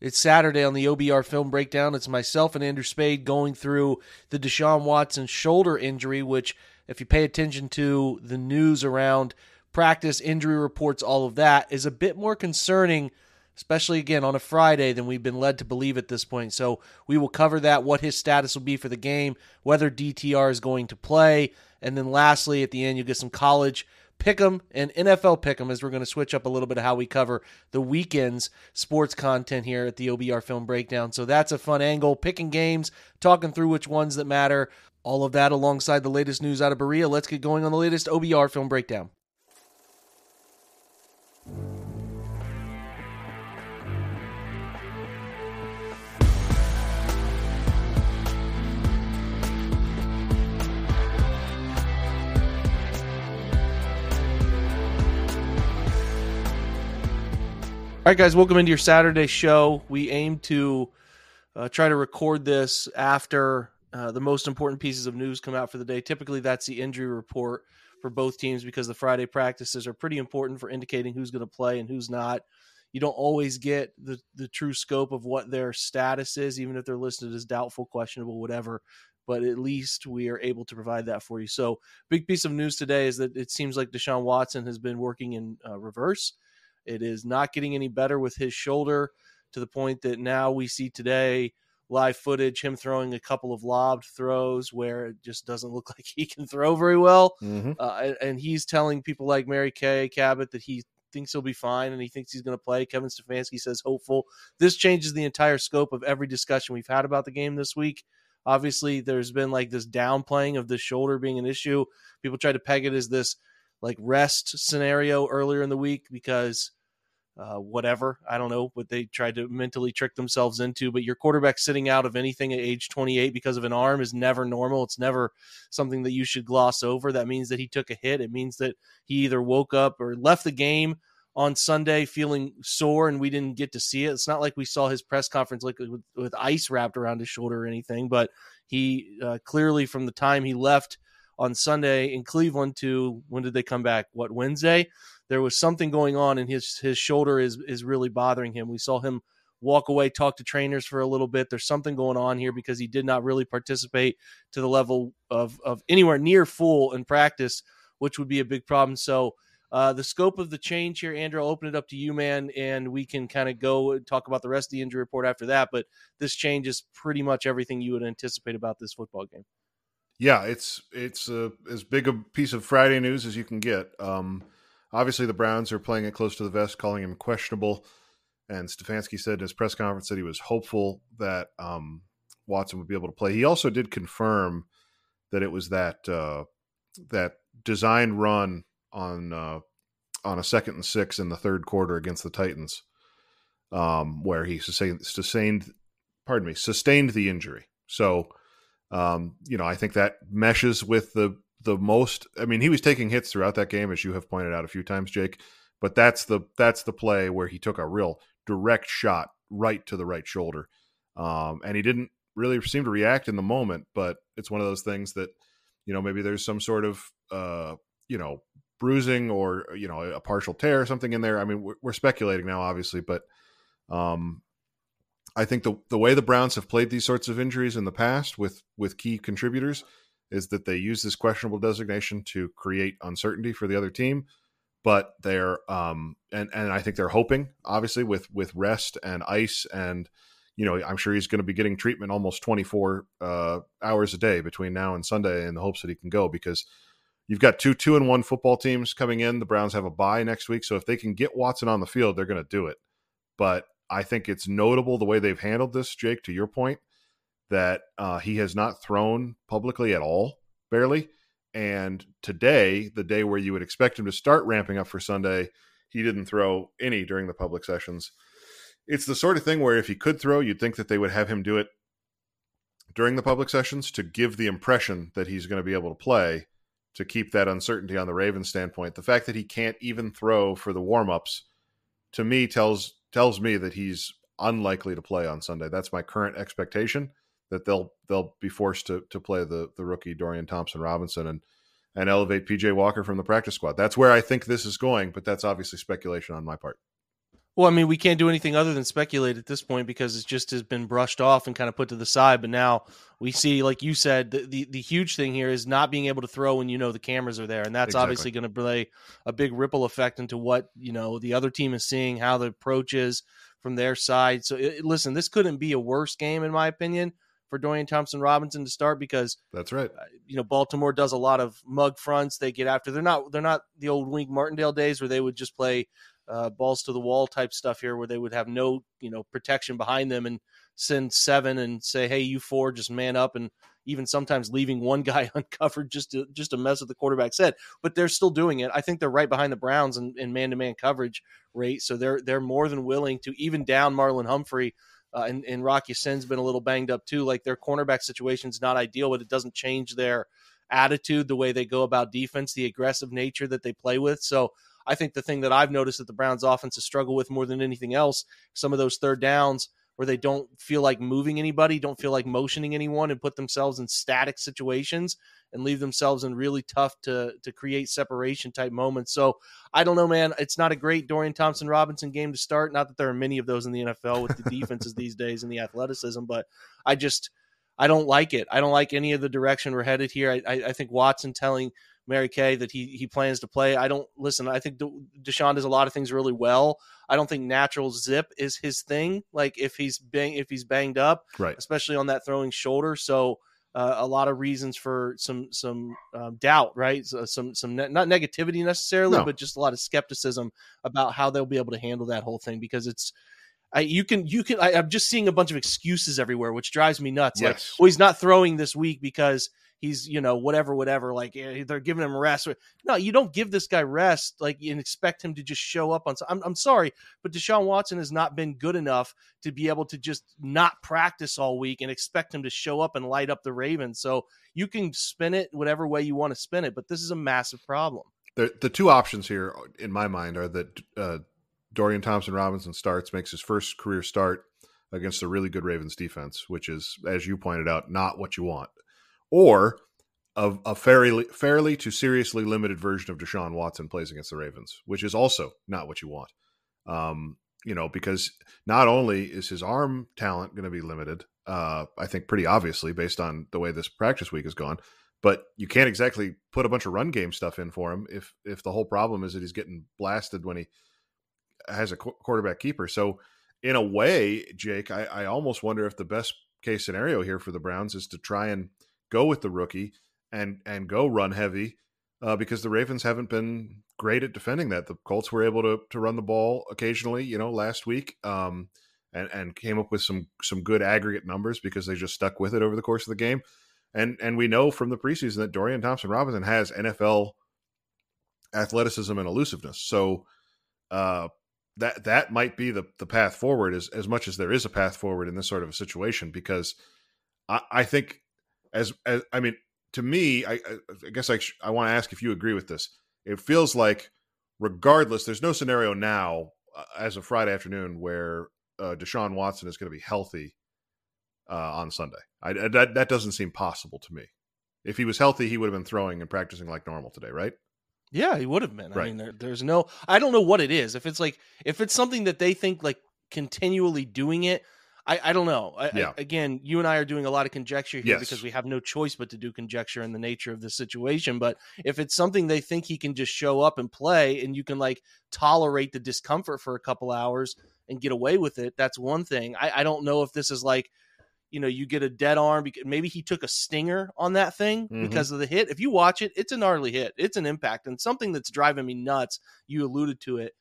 It's Saturday on the OBR Film Breakdown. It's myself and Andrew Spayde going through the Deshaun Watson shoulder injury, which, if you pay attention to the news around practice, injury reports, all of that, is a bit more concerning – especially again on a Friday, than we've been led to believe at this point. So we will cover that, what his status will be for the game, whether DTR is going to play, and then lastly at the end you'll get some college pick'em and NFL pick'em as we're going to switch up a little bit of how we cover the weekend's sports content here at the OBR Film Breakdown. So that's a fun angle, picking games, talking through which ones that matter. All of that alongside the latest news out of Berea. Let's get going on the latest OBR Film Breakdown. All right, guys, welcome into your Saturday show. We aim to uh, try to record this after uh, the most important pieces of news come out for the day. Typically, that's the injury report for both teams because the Friday practices are pretty important for indicating who's going to play and who's not. You don't always get the, the true scope of what their status is, even if they're listed as doubtful, questionable, whatever. But at least we are able to provide that for you. So, big piece of news today is that it seems like Deshaun Watson has been working in uh, reverse it is not getting any better with his shoulder to the point that now we see today live footage him throwing a couple of lobbed throws where it just doesn't look like he can throw very well. Mm-hmm. Uh, and he's telling people like Mary Kay Cabot that he thinks he'll be fine and he thinks he's going to play. Kevin Stefanski says hopeful. This changes the entire scope of every discussion we've had about the game this week. Obviously, there's been like this downplaying of the shoulder being an issue. People try to peg it as this like rest scenario earlier in the week because uh, whatever. I don't know what they tried to mentally trick themselves into, but your quarterback sitting out of anything at age 28 because of an arm is never normal. It's never something that you should gloss over. That means that he took a hit. It means that he either woke up or left the game on Sunday feeling sore and we didn't get to see it. It's not like we saw his press conference like with, with ice wrapped around his shoulder or anything, but he uh, clearly from the time he left on Sunday in Cleveland to when did they come back? What Wednesday? there was something going on and his his shoulder is is really bothering him. We saw him walk away, talk to trainers for a little bit. There's something going on here because he did not really participate to the level of of anywhere near full in practice, which would be a big problem. So uh, the scope of the change here, Andrew, I'll open it up to you, man, and we can kind of go and talk about the rest of the injury report after that. But this change is pretty much everything you would anticipate about this football game. Yeah, it's it's a, as big a piece of Friday news as you can get. Um, Obviously, the Browns are playing it close to the vest, calling him questionable. And Stefanski said in his press conference that he was hopeful that um, Watson would be able to play. He also did confirm that it was that uh, that design run on uh, on a second and six in the third quarter against the Titans, um, where he sustained, sustained, pardon me, sustained the injury. So, um, you know, I think that meshes with the the most. I mean, he was taking hits throughout that game, as you have pointed out a few times, Jake. But that's the that's the play where he took a real direct shot right to the right shoulder, um, and he didn't really seem to react in the moment. But it's one of those things that you know maybe there's some sort of uh, you know bruising or you know a partial tear or something in there. I mean, we're, we're speculating now, obviously, but um, I think the the way the Browns have played these sorts of injuries in the past with with key contributors is that they use this questionable designation to create uncertainty for the other team. But they're um and and I think they're hoping, obviously, with with rest and ice and you know, I'm sure he's going to be getting treatment almost 24 uh, hours a day between now and Sunday in the hopes that he can go because you've got two two and one football teams coming in. The Browns have a bye next week, so if they can get Watson on the field, they're going to do it. But I think it's notable the way they've handled this, Jake. To your point, that uh, he has not thrown publicly at all, barely. And today, the day where you would expect him to start ramping up for Sunday, he didn't throw any during the public sessions. It's the sort of thing where if he could throw, you'd think that they would have him do it during the public sessions to give the impression that he's going to be able to play to keep that uncertainty on the Ravens standpoint. The fact that he can't even throw for the warm-ups to me tells tells me that he's unlikely to play on Sunday. That's my current expectation that they'll they'll be forced to to play the the rookie Dorian Thompson Robinson and and elevate PJ Walker from the practice squad. That's where I think this is going, but that's obviously speculation on my part. Well, I mean, we can't do anything other than speculate at this point because it just has been brushed off and kind of put to the side. But now we see, like you said, the, the, the huge thing here is not being able to throw when you know the cameras are there, and that's exactly. obviously going to play a big ripple effect into what you know the other team is seeing, how the approach is from their side. So, it, listen, this couldn't be a worse game in my opinion for Dorian Thompson Robinson to start because that's right. Uh, you know, Baltimore does a lot of mug fronts. They get after. They're not. They're not the old Wink Martindale days where they would just play uh, balls to the wall type stuff here, where they would have no you know protection behind them and send seven and say, hey, you four, just man up and even sometimes leaving one guy uncovered just to just to mess with the quarterback's head. But they're still doing it. I think they're right behind the Browns in, in man-to-man coverage rate, so they're they're more than willing to even down Marlon Humphrey uh, and, and Rock Ya-Sin's been a little banged up too. Like their cornerback situation is not ideal, but it doesn't change their attitude, the way they go about defense, the aggressive nature that they play with. So I think the thing that I've noticed that the Browns offense has struggled with more than anything else, some of those third downs where they don't feel like moving anybody, don't feel like motioning anyone, and put themselves in static situations and leave themselves in really tough to to create separation type moments. So I don't know, man. It's not a great Dorian Thompson Robinson game to start. Not that there are many of those in the NFL with the defenses these days and the athleticism, but I just I don't like it. I don't like any of the direction we're headed here. I, I, I think Watson telling Mary Kay that he he plans to play. I don't listen. I think Deshaun does a lot of things really well. I don't think natural zip is his thing. Like if he's bang if he's banged up, right, especially on that throwing shoulder. So uh, a lot of reasons for some some um, doubt, right? So some some ne- not negativity necessarily, no. but just a lot of skepticism about how they'll be able to handle that whole thing because it's I, you can you can I, am just seeing a bunch of excuses everywhere, which drives me nuts. Yes. Like, well, he's not throwing this week because he's you know whatever whatever like eh, they're giving him rest. No you don't give this guy rest like and expect him to just show up on I'm, I'm sorry but deshaun watson has not been good enough to be able to just not practice all week and expect him to show up and light up the ravens. So you can spin it whatever way you want to spin it but this is a massive problem. The, the two options here in my mind are that uh, dorian thompson robinson starts makes his first career start against a really good ravens defense which is as you pointed out not what you want or a, a fairly fairly to seriously limited version of Deshaun Watson plays against the Ravens, which is also not what you want. Um, you know, because not only is his arm talent going to be limited, uh, I think pretty obviously based on the way this practice week has gone, but you can't exactly put a bunch of run game stuff in for him if if the whole problem is that he's getting blasted when he has a qu- quarterback keeper. So in a way, Jake, I, I almost wonder if the best case scenario here for the Browns is to try and go with the rookie and and go run heavy uh, because the Ravens haven't been great at defending that. The Colts were able to to run the ball occasionally, you know, last week, um, and and came up with some some good aggregate numbers because they just stuck with it over the course of the game. And and we know from the preseason that Dorian Thompson Robinson has NFL athleticism and elusiveness. So uh, that that might be the the path forward as as much as there is a path forward in this sort of a situation because I, I think as, as I mean, to me, I, I guess I, I want to ask if you agree with this. It feels like, regardless, there's no scenario now uh, as of Friday afternoon where uh, Deshaun Watson is going to be healthy uh, on Sunday. I, I, that that doesn't seem possible to me. If he was healthy, he would have been throwing and practicing like normal today, right? Yeah, he would have been. Right. I mean, there, there's no. I don't know what it is. If it's like, if it's something that they think like continually doing it, I, I don't know. I, yeah. I, again, you and I are doing a lot of conjecture here yes. because we have no choice but to do conjecture in the nature of the situation. But if it's something they think he can just show up and play, and you can like tolerate the discomfort for a couple hours, and get away with it, that's one thing. I, I don't know if this is like, you know, you get a dead arm because maybe he took a stinger on that thing Mhm. because of the hit. If you watch it, it's a gnarly hit. It's an impact and something that's driving me nuts. You alluded to it.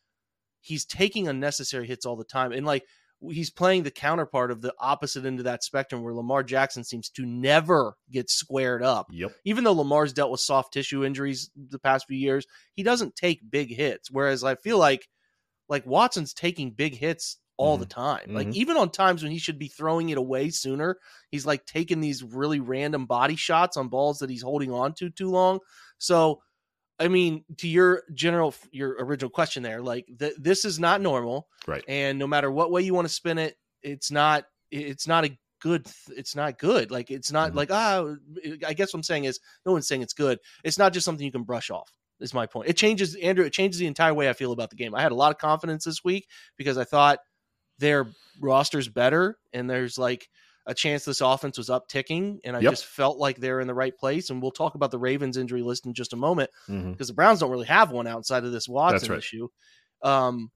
He's taking unnecessary hits all the time. And like he's playing the counterpart of the opposite end of that spectrum where Lamar Jackson seems to never get squared up. Yep. Even though Lamar's dealt with soft tissue injuries the past few years, he doesn't take big hits. Whereas I feel like like Watson's taking big hits all the time. Like Mhm. even on times when he should be throwing it away sooner, he's like taking these really random body shots on balls that he's holding on to too long. So I mean, to your general, your original question there, like th- this is not normal, Right. and no matter what way you want to spin it, it's not, it's not a good, th- it's not good. Like it's not Mhm. like ah, I guess what I'm saying is, no one's saying it's good. It's not just something you can brush off. Is my point. It changes, Andrew. It changes the entire way I feel about the game. I had a lot of confidence this week because I thought their roster's better, and there's like a chance this offense was upticking, and I Yep. just felt like they're in the right place. And we'll talk about the Ravens injury list in just a moment because the Browns don't really have one outside of this Watson right. issue. Um,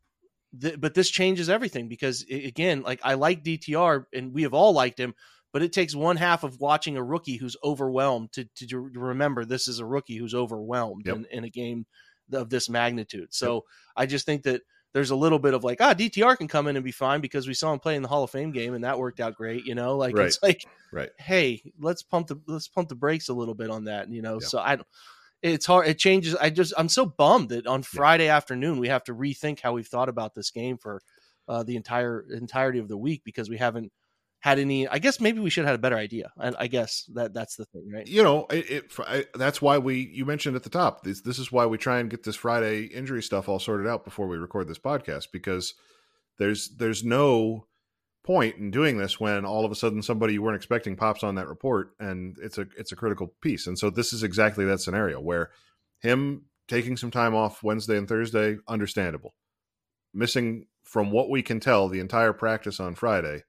th- but this changes everything because i- again, like I like DTR and we have all liked him, but it takes one half of watching a rookie who's overwhelmed to to, to remember this is a rookie who's overwhelmed Yep. in, in a game of this magnitude. So I just think that there's a little bit of like ah DTR can come in and be fine because we saw him play in the Hall of Fame game and that worked out great. You know, like it's like Right. hey, let's pump the let's pump the brakes a little bit on that. You know, Yeah. so I don't. It's hard. It changes. I just I'm so bummed that on Friday afternoon we have to rethink how we've thought about this game for uh, the entire entirety of the week because we haven't had any. I guess maybe we should have had a better idea. And I guess that that's the thing, right? you know, it, it I, that's why we you mentioned at the top. This this is why we try and get this Friday injury stuff all sorted out before we record this podcast because there's there's no point in doing this when all of a sudden somebody you weren't expecting pops on that report and it's a it's a critical piece. And so this is exactly that scenario where him taking some time off Wednesday and Thursday, understandable. Missing from what we can tell the entire practice on Friday,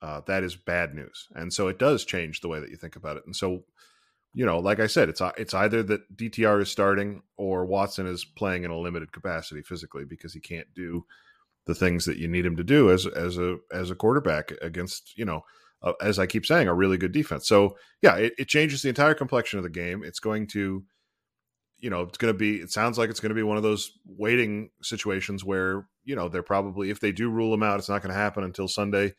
uh, that is bad news. And so it does change the way that you think about it. And so, you know, like I said, it's it's either that DTR is starting or Watson is playing in a limited capacity physically because he can't do the things that you need him to do as as a as a quarterback against you know uh, as I keep saying a really good defense. So yeah, it, it changes the entire complexion of the game. It's going to you know, it's going to be, it sounds like it's going to be one of those waiting situations where, you know, they're probably, if they do rule him out, it's not going to happen until Sunday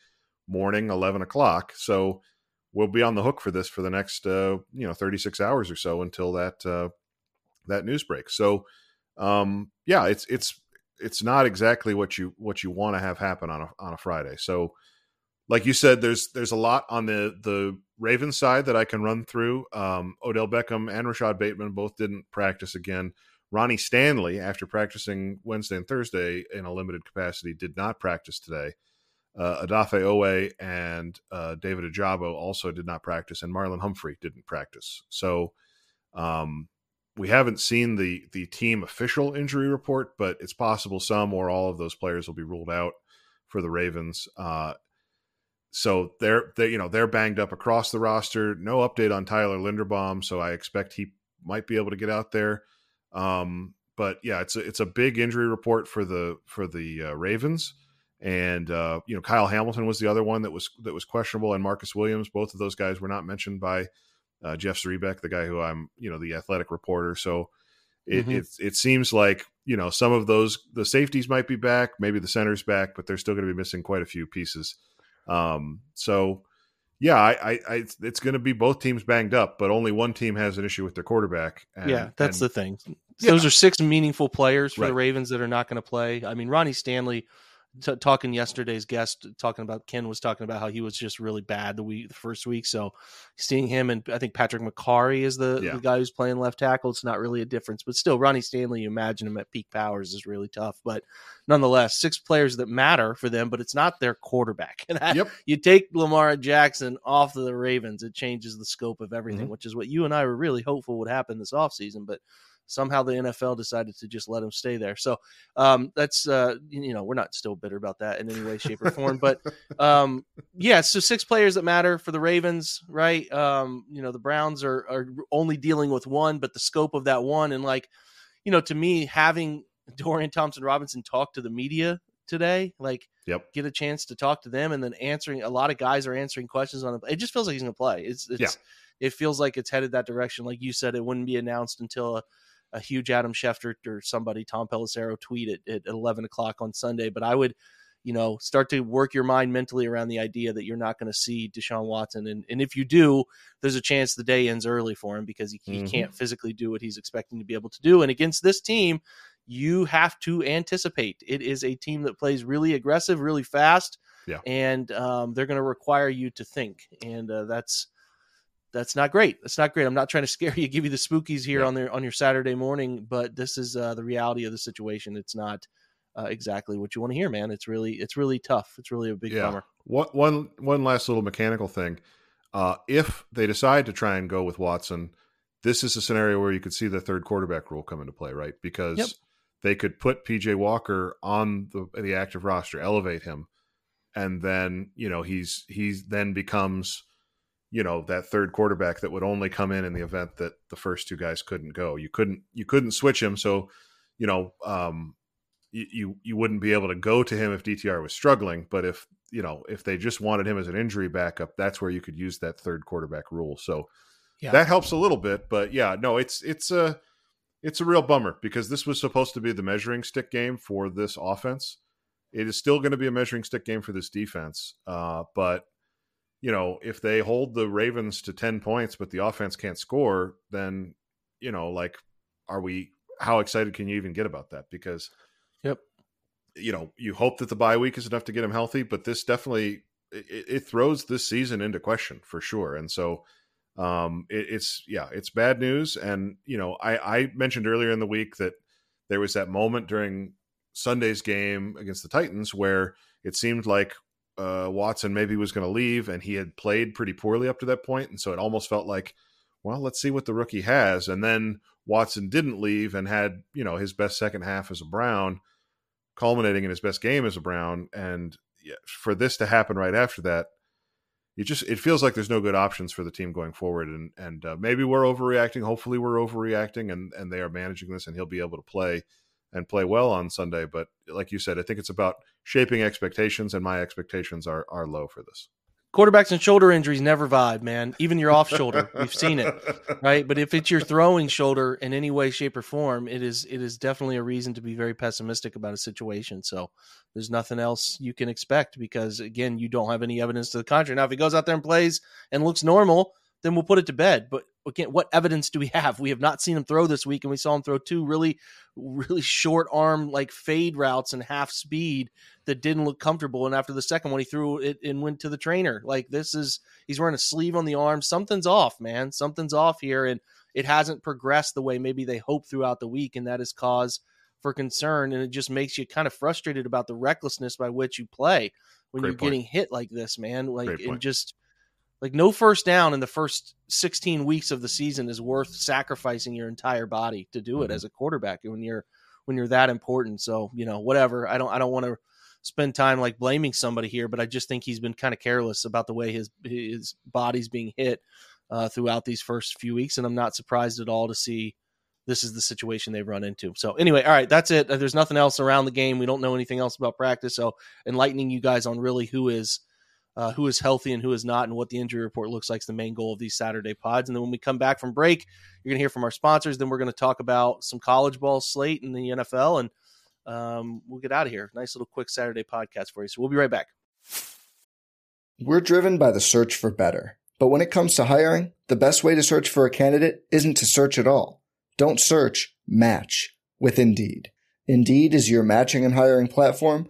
morning, 11 o'clock. So we'll be on the hook for this for the next, uh, you know, 36 hours or so until that, uh, that news breaks. So, um, yeah, it's, it's, it's not exactly what you, what you want to have happen on a, on a Friday. So, like you said, there's there's a lot on the the Ravens side that I can run through. Um, Odell Beckham and Rashod Bateman both didn't practice again. Ronnie Stanley, after practicing Wednesday and Thursday in a limited capacity, did not practice today. Uh, Odafe Oweh and uh, David Ojabo also did not practice, and Marlon Humphrey didn't practice. So um, we haven't seen the the team official injury report, but it's possible some or all of those players will be ruled out for the Ravens. Uh, so they're they you know they're banged up across the roster. No update on Tyler Linderbaum, so I expect he might be able to get out there. Um, but yeah, it's a, it's a big injury report for the for the uh, Ravens, and uh, you know Kyle Hamilton was the other one that was that was questionable, and Marcus Williams. Both of those guys were not mentioned by uh, Jeff Zrebiec, the guy who I'm you know the athletic reporter. So it, Mhm. it it seems like you know some of those the safeties might be back, maybe the center's back, but they're still going to be missing quite a few pieces. Um, so yeah, I, I, I it's going to be both teams banged up, but only one team has an issue with their quarterback. And, yeah, that's and- the thing. Yeah. Those are six meaningful players for the Ravens that are not going to play. I mean, Ronnie Stanley, t- talking yesterday's guest, talking about Ken was talking about how he was just really bad the week, the first week. So seeing him and I think Patrick Mekari is the, Yeah. the guy who's playing left tackle. It's not really a difference, but still, Ronnie Stanley, you imagine him at peak powers is really tough. But nonetheless, six players that matter for them, but it's not their quarterback. And that- Yep. you take Lamar Jackson off of the Ravens, it changes the scope of everything, Mhm. which is what you and I were really hopeful would happen this offseason. But somehow the NFL decided to just let him stay there. So um, that's, uh, you know, we're not still bitter about that in any way, shape, or form. But um, yeah, so six players that matter for the Ravens, right? Um, you know, the Browns are, are only dealing with one, but the scope of that one, and like, you know, to me, having Dorian Thompson Robinson talk to the media today. Like, Yep. get a chance to talk to them, and then answering. A lot of guys are answering questions on it. It just feels like he's going to play. It's, it's Yeah. it feels like it's headed that direction. Like you said, it wouldn't be announced until a, a huge Adam Schefter or somebody, Tom Pelissero, tweet it at 11 o'clock on Sunday. But I would, you know, start to work your mind mentally around the idea that you're not going to see Deshaun Watson. And, and if you do, there's a chance the day ends early for him because he, he Mhm. can't physically do what he's expecting to be able to do. And against this team, you have to anticipate. It is a team that plays really aggressive, really fast. Yeah. And um, they're going to require you to think. And uh, that's, that's not great. That's not great. I'm not trying to scare you, give you the spookies here Yeah. on their on your Saturday morning, but this is uh, the reality of the situation. It's not uh, exactly what you want to hear, man. It's really it's really tough. It's really a big Yeah. bummer. One, one, one last little mechanical thing. Uh, if they decide to try and go with Watson, this is a scenario where you could see the third quarterback rule come into play, right? Because Yep. they could put PJ Walker on the the active roster, elevate him, and then you know he's he's then becomes you know that third quarterback that would only come in in the event that the first two guys couldn't go. You couldn't you couldn't switch him, so you know um, you, you you wouldn't be able to go to him if DTR was struggling. But if you know if they just wanted him as an injury backup, that's where you could use that third quarterback rule. So Yeah. that helps a little bit. But yeah, no, it's it's a it's a real bummer because this was supposed to be the measuring stick game for this offense. It is still going to be a measuring stick game for this defense. Uh, but you know, if they hold the Ravens to 10 points, but the offense can't score, then, you know, like, are we, how excited can you even get about that? Because, Yep. you know, you hope that the bye week is enough to get him healthy, but this definitely, it, it throws this season into question for sure. And so, um, it, it's, yeah, it's bad news. And, you know, I, I mentioned earlier in the week that there was that moment during Sunday's game against the Titans where it seemed like uh, Watson maybe was going to leave, and he had played pretty poorly up to that point, and so it almost felt like, well, let's see what the rookie has. And then Watson didn't leave and had you know his best second half as a Brown, culminating in his best game as a Brown. And for this to happen right after that, it just it feels like there's no good options for the team going forward. And and uh, maybe we're overreacting. Hopefully, we're overreacting, and and they are managing this, and he'll be able to play and play well on Sunday. But like you said, I think it's about shaping expectations, and my expectations are are low for this. Quarterbacks and shoulder injuries never vibe, man. Even your off shoulder, we've seen it, right? But if it's your throwing shoulder in any way, shape, or form, it is it is definitely a reason to be very pessimistic about a situation. So there's nothing else you can expect because again, you don't have any evidence to the contrary. Now, if he goes out there and plays and looks normal, then we'll put it to bed. But again, what evidence do we have? We have not seen him throw this week, and we saw him throw two really, really short arm like fade routes and half speed that didn't look comfortable. And after the second one, he threw it and went to the trainer. Like this is he's wearing a sleeve on the arm. Something's off, man. Something's off here, and it hasn't progressed the way maybe they hoped throughout the week, and that is cause for concern. And it just makes you kind of frustrated about the recklessness by which you play when Great you're point. getting hit like this, man. Like and just like no first down in the first 16 weeks of the season is worth sacrificing your entire body to do it Mhm. as a quarterback when you're when you're that important. So, you know, whatever. I don't I don't want to spend time like blaming somebody here, but I just think he's been kind of careless about the way his his body's being hit uh, throughout these first few weeks, and I'm not surprised at all to see this is the situation they've run into. So anyway, all right, that's it. There's nothing else around the game. We don't know anything else about practice. So enlightening you guys on really who is uh, who is healthy and who is not, and what the injury report looks like is the main goal of these Saturday pods. And then when we come back from break, you're going to hear from our sponsors. Then we're going to talk about some college ball slate in the NFL, and um, we'll get out of here. Nice little quick Saturday podcast for you. So we'll be right back. We're driven by the search for better. But when it comes to hiring, the best way to search for a candidate isn't to search at all. Don't search, match with Indeed. Indeed is your matching and hiring platform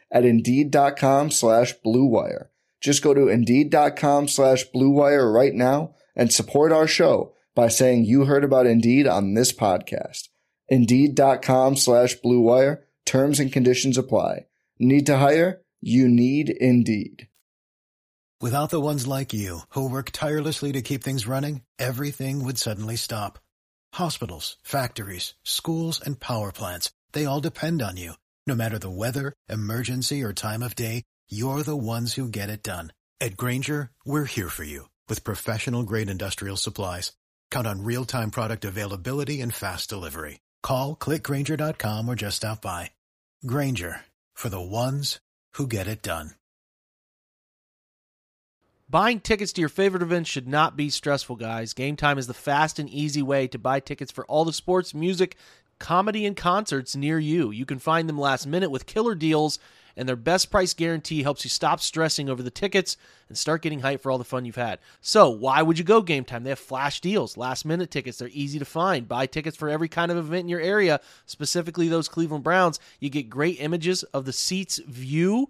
at Indeed.com slash BlueWire. Just go to Indeed.com slash BlueWire right now and support our show by saying you heard about Indeed on this podcast. Indeed.com slash BlueWire. Terms and conditions apply. Need to hire? You need Indeed. Without the ones like you, who work tirelessly to keep things running, everything would suddenly stop. Hospitals, factories, schools, and power plants, they all depend on you. No matter the weather, emergency, or time of day, you're the ones who get it done. At Grainger, we're here for you with professional grade industrial supplies. Count on real time product availability and fast delivery. Call click grainger.com or just stop by. Grainger for the ones who get it done. Buying tickets to your favorite events should not be stressful, guys. Game Time is the fast and easy way to buy tickets for all the sports, music, comedy, and concerts near you. You can find them last minute with killer deals, and their best price guarantee helps you stop stressing over the tickets and start getting hyped for all the fun you've had. So, why would you go Game Time? They have flash deals, last minute tickets. They're easy to find. Buy tickets for every kind of event in your area, specifically those Cleveland Browns. You get great images of the seats view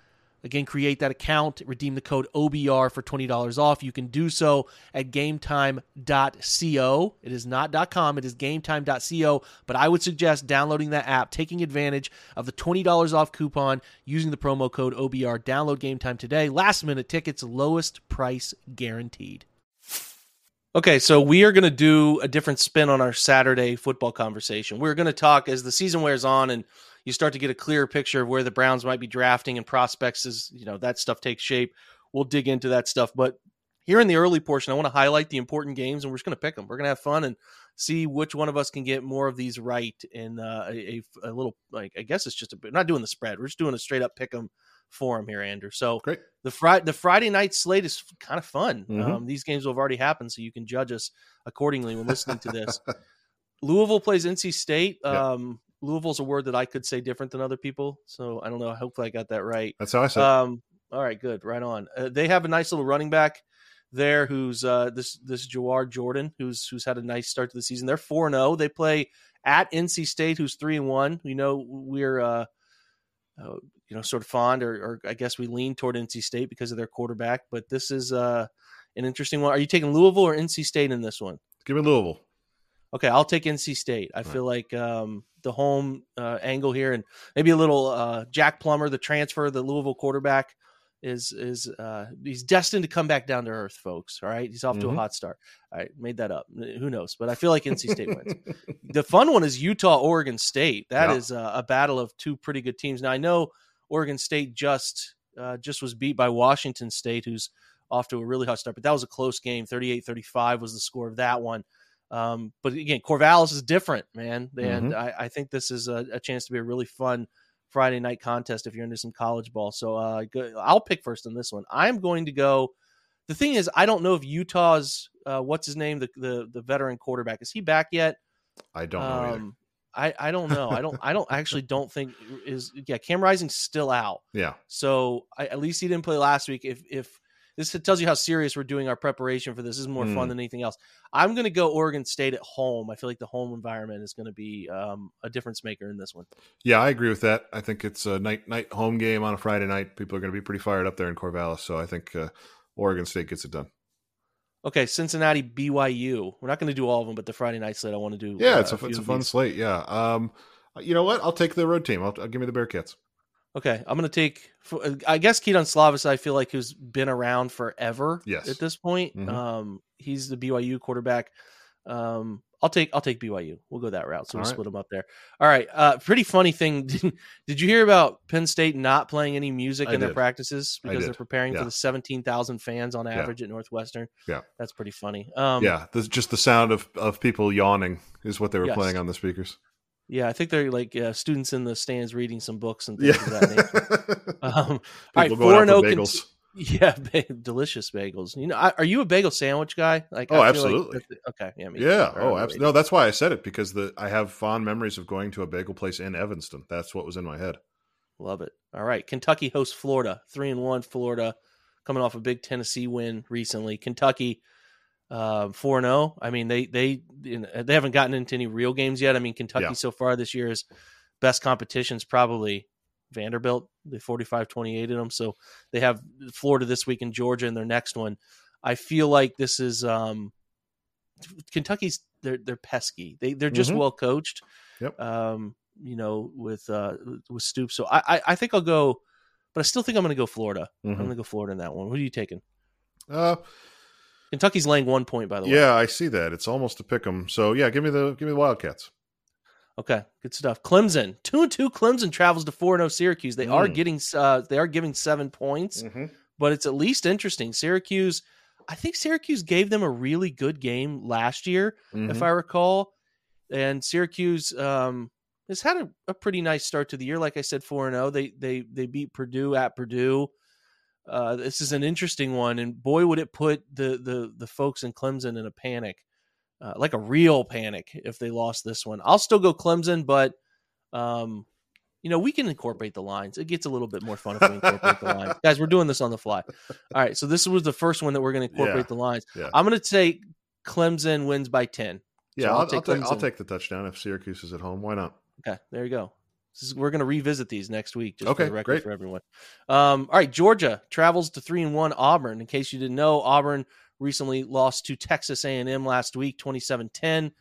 Again, create that account, redeem the code OBR for $20 off. You can do so at gametime.co. It is not .com, it is gametime.co, but I would suggest downloading that app, taking advantage of the $20 off coupon using the promo code OBR. Download GameTime today. Last minute tickets, lowest price guaranteed. Okay, so we are going to do a different spin on our Saturday football conversation. We're going to talk as the season wears on and – you start to get a clearer picture of where the Browns might be drafting and prospects as you know that stuff takes shape. We'll dig into that stuff, but here in the early portion, I want to highlight the important games, and we're just going to pick them. We're going to have fun and see which one of us can get more of these right in uh, a, a, little like I guess it's just a bit not doing the spread. We're just doing a straight up pick 'em for him here, Andrew. So Great. the Friday the Friday night slate is kind of fun. Mhm. Um, these games will have already happened, so you can judge us accordingly when listening to this. Louisville plays NC State. Um, Louisville's a word that I could say different than other people, so I don't know. Hopefully, I got that right. That's how I said. Um, all right, good, right on. Uh, they have a nice little running back there, who's uh, this this Jawhar Jordan, who's who's had a nice start to the season. They're 4 0. They play at NC State, who's three and one. We know we're uh, uh, you know sort of fond, or, or I guess we lean toward NC State because of their quarterback. But this is uh, an interesting one. Are you taking Louisville or NC State in this one? Give me Louisville. Okay, I'll take NC State. I feel like um, the home uh, angle here, and maybe a little uh, Jack Plummer, the transfer, the Louisville quarterback, is is uh, he's destined to come back down to earth, folks. All right, he's off to a Mhm. hot start. All right, made that up. Who knows? But I feel like NC State wins. The fun one is Utah Oregon State. That Yeah. is a, a battle of two pretty good teams. Now I know Oregon State just uh, just was beat by Washington State, who's off to a really hot start, but that was a close game. 38-35 was the score of that one. Um, but again, Corvallis is different, man, and I, I think this is a, a chance to be a really fun Friday night contest if you're into some college ball. So uh, go, I'll pick first in this one. I'm going to go. The thing is, I don't know if Utah's uh, what's his name, the, the the veteran quarterback, is he back yet? I don't know either. Um, I I don't know. I don't I don't actually don't think is yeah. Cam Rising's still out. Yeah. So I, at least he didn't play last week. If if this tells you how serious we're doing our preparation for this, this is more fun Mm. than anything else. I'm going to go Oregon State at home. I feel like the home environment is going to be um, a difference maker in this one. Yeah, I agree with that. I think it's a night night home game on a Friday night. People are going to be pretty fired up there in Corvallis, so I think uh, Oregon State gets it done. Okay, Cincinnati BYU. We're not going to do all of them, but the Friday night slate I want to do. Yeah, uh, it's a, few it's a fun these. slate. Yeah. Um, you know what? I'll take the road team. I'll, I'll give me the Bearcats. Okay, I'm going to take. I guess Kedon Slovis. I feel like who's been around forever. Yes. At this point, Mhm. um, he's the BYU quarterback. Um, I'll take. I'll take BYU. We'll go that route. So we'll All right. split them up there. All right. Uh, pretty funny thing. did you hear about Penn State not playing any music I in their practices because they're preparing for Yeah. the 17,000 fans on Yeah. average at Northwestern? Yeah. That's pretty funny. Um, yeah, this, just the sound of, of people yawning is what they were Yes. playing on the speakers. Yeah, I think they're like uh, students in the stands reading some books and things Yeah. of that nature. Um, all right, four and zero. bagels. Yeah, ba- delicious bagels. You know, I, are you a bagel sandwich guy? Like, Oh, feel like absolutely. okay, yeah, me. Yeah. Oh, absolutely. No, that's why I said it because the I have fond memories of going to a bagel place in Evanston. That's what was in my head. Love it. All right, Kentucky hosts Florida, three and one. Florida coming off a big Tennessee win recently. Kentucky four and zero. I mean, they they they haven't gotten into any real games yet. I mean, Kentucky Yeah. so far this year is best competition's probably Vanderbilt. They 45-28 in them. So they have Florida this week and Georgia in their next one. I feel like this is um, Kentucky's they're they're pesky. They they're just Mhm. well coached. Yep. Um, you know, with uh with Stoops. So I I, I think I'll go, but I still think I'm going to go Florida. I'm Mhm. going to go Florida in that one. Who are you taking? Uh, Kentucky's laying one point, by the way. yeah, I see that. It's almost a pick 'em. So yeah, give me the give me the Wildcats. Okay, good stuff. Clemson two and two. Clemson travels to four and zero Syracuse. They are Mm. getting uh they are giving seven points, but it's at least interesting. Syracuse, I think Syracuse gave them a really good game last year, Mm-hmm. if I recall, and Syracuse um has had a, a pretty nice start to the year. Like I said, four and zero. They they they beat Purdue at Purdue. Uh, this is an interesting one, and boy, would it put the the the folks in Clemson in a panic, uh, like a real panic, if they lost this one. I'll still go Clemson, but um, you know we can incorporate the lines. It gets a little bit more fun if we incorporate the lines, guys. We're doing this on the fly. All right, so this was the first one that we're going to incorporate Yeah. the lines. Yeah. I'm going to say Clemson wins by ten. yeah, So I'll, I'll I'll, take take, I'll take the touchdown if Syracuse is at home. Why not? Okay, there you go. This is, we're going to revisit these next week, just Okay, for the record great. for everyone. Um, all right, Georgia travels to three and one Auburn. In case you didn't know, Auburn recently lost to Texas A&M last week, 27-10.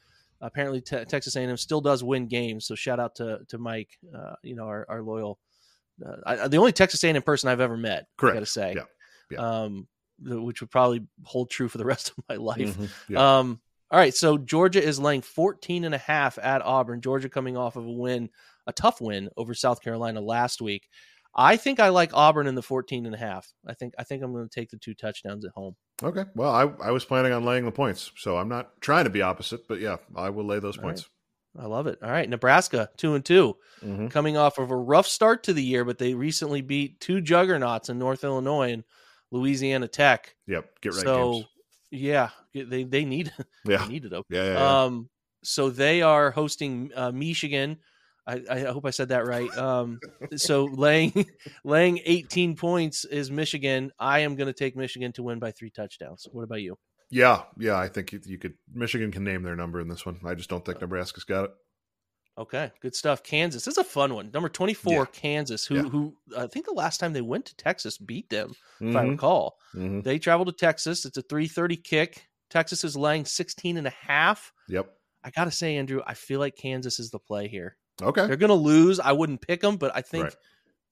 Apparently, te- Texas A&M still does win games. So shout out to to Mike, uh, you know our, our loyal, uh, I, the only Texas A&M person I've ever met. Correct. I got to say, Yeah. Yeah. Um, which would probably hold true for the rest of my life. Mhm. Yeah. Um, all right, so Georgia is laying 14 and a half at Auburn. Georgia coming off of a win, a tough win over South Carolina last week. I think I like Auburn in the 14 and a half. I think I think I'm going to take the two touchdowns at home. okay. Well, I, I was planning on laying the points, so I'm not trying to be opposite, but yeah, I will lay those All right. points. I love it. All right, Nebraska 2 and 2, Mhm. coming off of a rough start to the year, but they recently beat two juggernauts in North Illinois and Louisiana Tech. Yep. Get right so games. yeah, they they need Yeah. they needed them. Yeah. Yeah. yeah. Um, so they are hosting uh, Michigan. I, I hope I said that right. Um, so laying laying 18 points is Michigan. I am going to take Michigan to win by three touchdowns. What about you? yeah. Yeah. I think you, you could. Michigan can name their number in this one. I just don't think Nebraska's got it. Okay, good stuff. Kansas. This is a fun one. Number 24, Yeah. Kansas, who Yeah. who I think the last time they went to Texas beat them, if I Mhm. recall. Mhm. They traveled to Texas. It's a 330 kick. Texas is laying 16 and a half. Yep. I got to say, Andrew, I feel like Kansas is the play here. Okay. They're going to lose. I wouldn't pick them, but I think Right.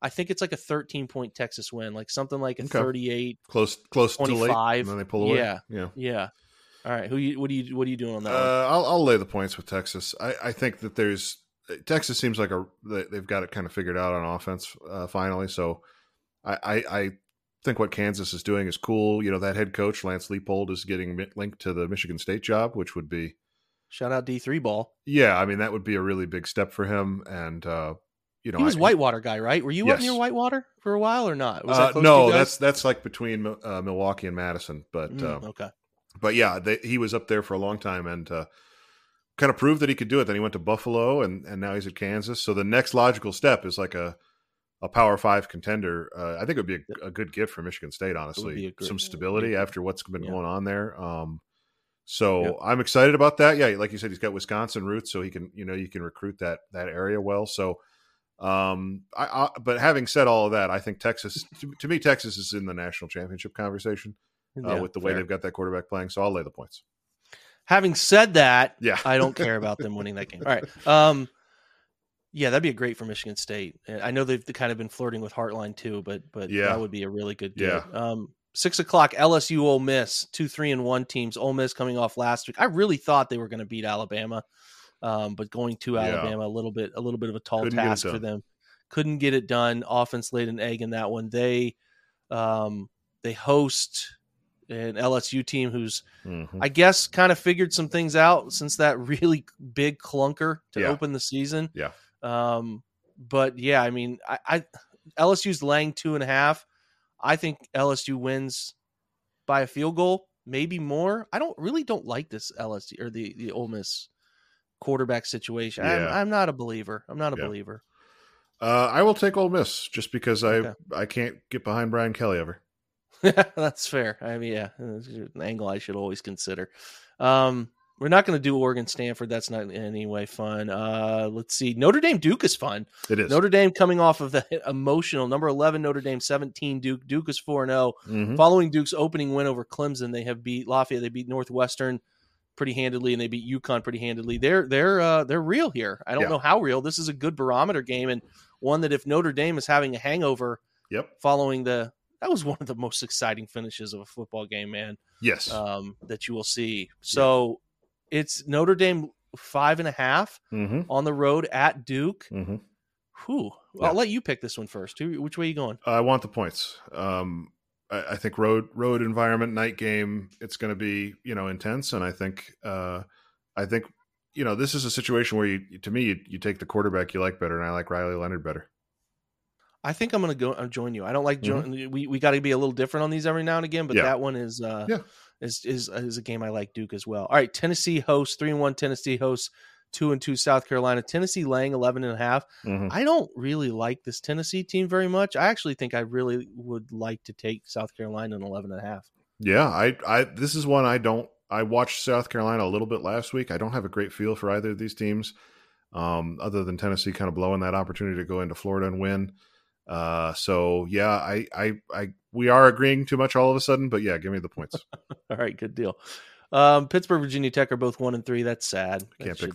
I think it's like a 13 point Texas win, like something like a Okay. 38. Close. Close to late. 25. And then they pull away. Yeah. Yeah. Yeah. All right. Who you? What do you? What are you doing on that? Uh, I'll, I'll lay the points with Texas. I, I think that there's Texas seems like a they- they've got it kind of figured out on offense uh, finally. So I, I I think what Kansas is doing is cool. You know that head coach Lance Leipold is getting linked to the Michigan State job, which would be Shout out D three ball. yeah. I mean that would be a really big step for him. And uh, you know he was I- Whitewater guy, right? Were you up Yes. near Whitewater for a while or not? Was Uh, that close to no, that's that's like between uh, Milwaukee and Madison, but Mm, uh, okay. but yeah, they, he was up there for a long time and uh, kind of proved that he could do it. Then he went to Buffalo and, and now he's at Kansas. So the next logical step is like a a Power Five contender. Uh, I think it would be a, a good gift for Michigan State. Honestly, great- some stability after what's been yeah. going on there. Um, so Yep. I'm excited about that. Yeah, like you said, he's got Wisconsin roots, so he can you know you can recruit that that area well. So. Um, I, I but having said all of that, I think Texas to, to me Texas is in the national championship conversation uh, Yeah, with the way fair. they've got that quarterback playing. So I'll lay the points. Having said that, Yeah. I don't care about them winning that game. All right. Um, yeah, that'd be a great for Michigan State. I know they've kind of been flirting with Hartline too, but but Yeah. that would be a really good game. Yeah. Um, six o'clock, LSU Ole Miss, two three and one teams. Ole Miss coming off last week. I really thought they were going to beat Alabama, um, but going to Yeah. Alabama a little bit a little bit of a tall Couldn't task for them. Couldn't get it done. Offense laid an egg in that one. They um, they host an LSU team who's, Mhm. I guess, kind of figured some things out since that really big clunker to Yeah. open the season. Yeah. Um, but yeah, I mean, I, I LSU's laying two and a half. I think LSU wins by a field goal, maybe more. I don't really don't like this LSU or the the Ole Miss quarterback situation. Yeah. I'm, I'm not a believer. I'm not a Yeah. believer. Uh, I will take Ole Miss just because I Okay. I can't get behind Brian Kelly ever. Yeah, that's fair. I mean, yeah, an angle I should always consider. Um, we're not going to do Oregon Stanford. That's not in any way fun. Uh, let's see. Notre Dame Duke is fun. It is. Notre Dame coming off of the emotional number 11 Notre Dame 17 Duke. Duke is 4 0. Mhm. Following Duke's opening win over Clemson, they have beat Lafayette. They beat Northwestern pretty handedly, and they beat UConn pretty handedly. They're they're uh, they're real here. I don't Yeah. know how real. This is a good barometer game, and one that if Notre Dame is having a hangover Yep. following the that was one of the most exciting finishes of a football game, man. Yes. Um, that you will see. So it's Notre Dame five and a half hmm on the road at Duke. hmm Whew. Yeah. I'll let you pick this one first. Who, which way are you going? I want the points. Um, I, I think road road environment, night game. It's going to be you know intense, and I think uh, I think you know this is a situation where you to me you, you take the quarterback you like better, and I like Riley Leonard better. I think I'm going to go uh, join you. I don't like jo- we we got to be a little different on these every now and again, but Mm-hmm. Yeah. that one is uh Yeah. is is is a game I like Duke as well. All right, Tennessee hosts 3 and 1 Tennessee hosts 2 and 2 South Carolina. Tennessee laying 11 and a half. Mhm. I don't really like this Tennessee team very much. I actually think I really would like to take South Carolina in 11 and a half. Yeah, I I this is one I don't. I watched South Carolina a little bit last week. I don't have a great feel for either of these teams, um, other than Tennessee kind of blowing that opportunity to go into Florida and win. Uh, so yeah, I, I, I, we are agreeing too much all of a sudden, but yeah, give me the points. All right, good deal. Um, Pittsburgh, Virginia Tech are both one and three. That's sad. Can't pick should-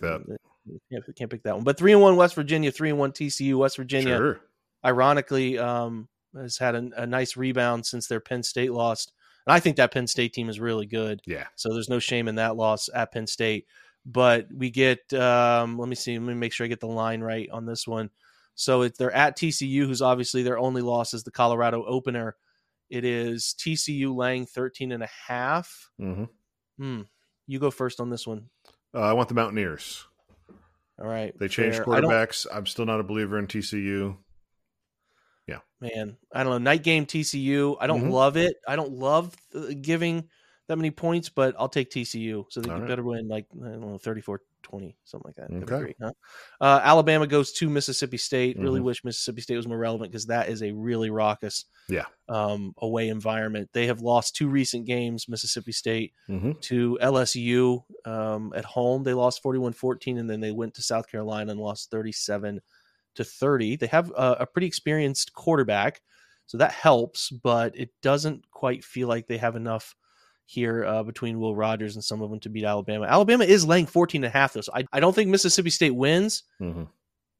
Can't, can't pick that one. But three and one West Virginia, three and one TCU. West Virginia, Sure. ironically, um, has had a, a nice rebound since their Penn State lost. And I think that Penn State team is really good. Yeah. So there's no shame in that loss at Penn State. But we get, um, let me see, let me make sure I get the line right on this one. So it's they're at TCU, who's obviously their only loss is the Colorado opener. It is TCU laying 13 and a half. hmm Hmm. You go first on this one. Uh, I want the Mountaineers. All right. They changed fair. Quarterbacks. I'm still not a believer in TCU. Yeah. Man, I don't know. Night game TCU. I don't Mhm. love it. I don't love uh, giving that many points, but I'll take TCU. So they All right. better win like, I don't know, 34 20, something like that. Okay. huh? Uh, Alabama goes to Mississippi State. Really Mhm. wish Mississippi State was more relevant because that is a really raucous Yeah. um, away environment. They have lost two recent games, Mississippi State hmm to LSU um, at home. They lost 41 14, and then they went to South Carolina and lost 37 to 30. They have a, a pretty experienced quarterback, so that helps, but it doesn't quite feel like they have enough here uh, between Will Rogers and some of them to beat Alabama. Alabama is laying 14 and a half, though, so I, I don't think Mississippi State wins, hmm